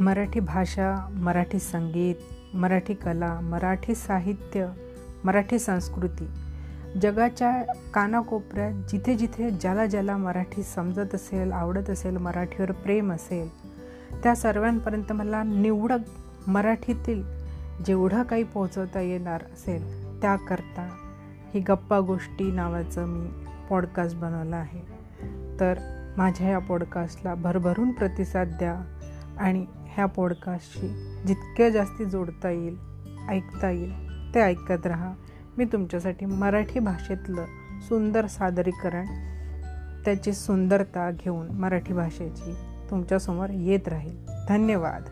मराठी भाषा मराठी संगीत मराठी कला मराठी साहित्य मराठी संस्कृती जगाच्या कानाकोपऱ्यात जिथे जिथे ज्याला ज्याला मराठी समजत असेल आवडत असेल मराठीवर प्रेम असेल त्या सर्वांपर्यंत मला निवडक मराठीतील जेवढं काही पोहोचवता येणार असेल त्याकरता ही गप्पा गोष्टी नावाचं मी पॉडकास्ट बनवलं आहे. तर माझ्या या पॉडकास्टला भरभरून प्रतिसाद द्या आणि ह्या पॉडकास्टशी जितक्या जास्ती जोडता येईल ऐकता येईल ते ऐकत राहा. मी तुमच्यासाठी मराठी भाषेतलं सुंदर सादरीकरण त्याची सुंदरता घेऊन मराठी भाषेची तुमच्यासमोर येत राहील. धन्यवाद.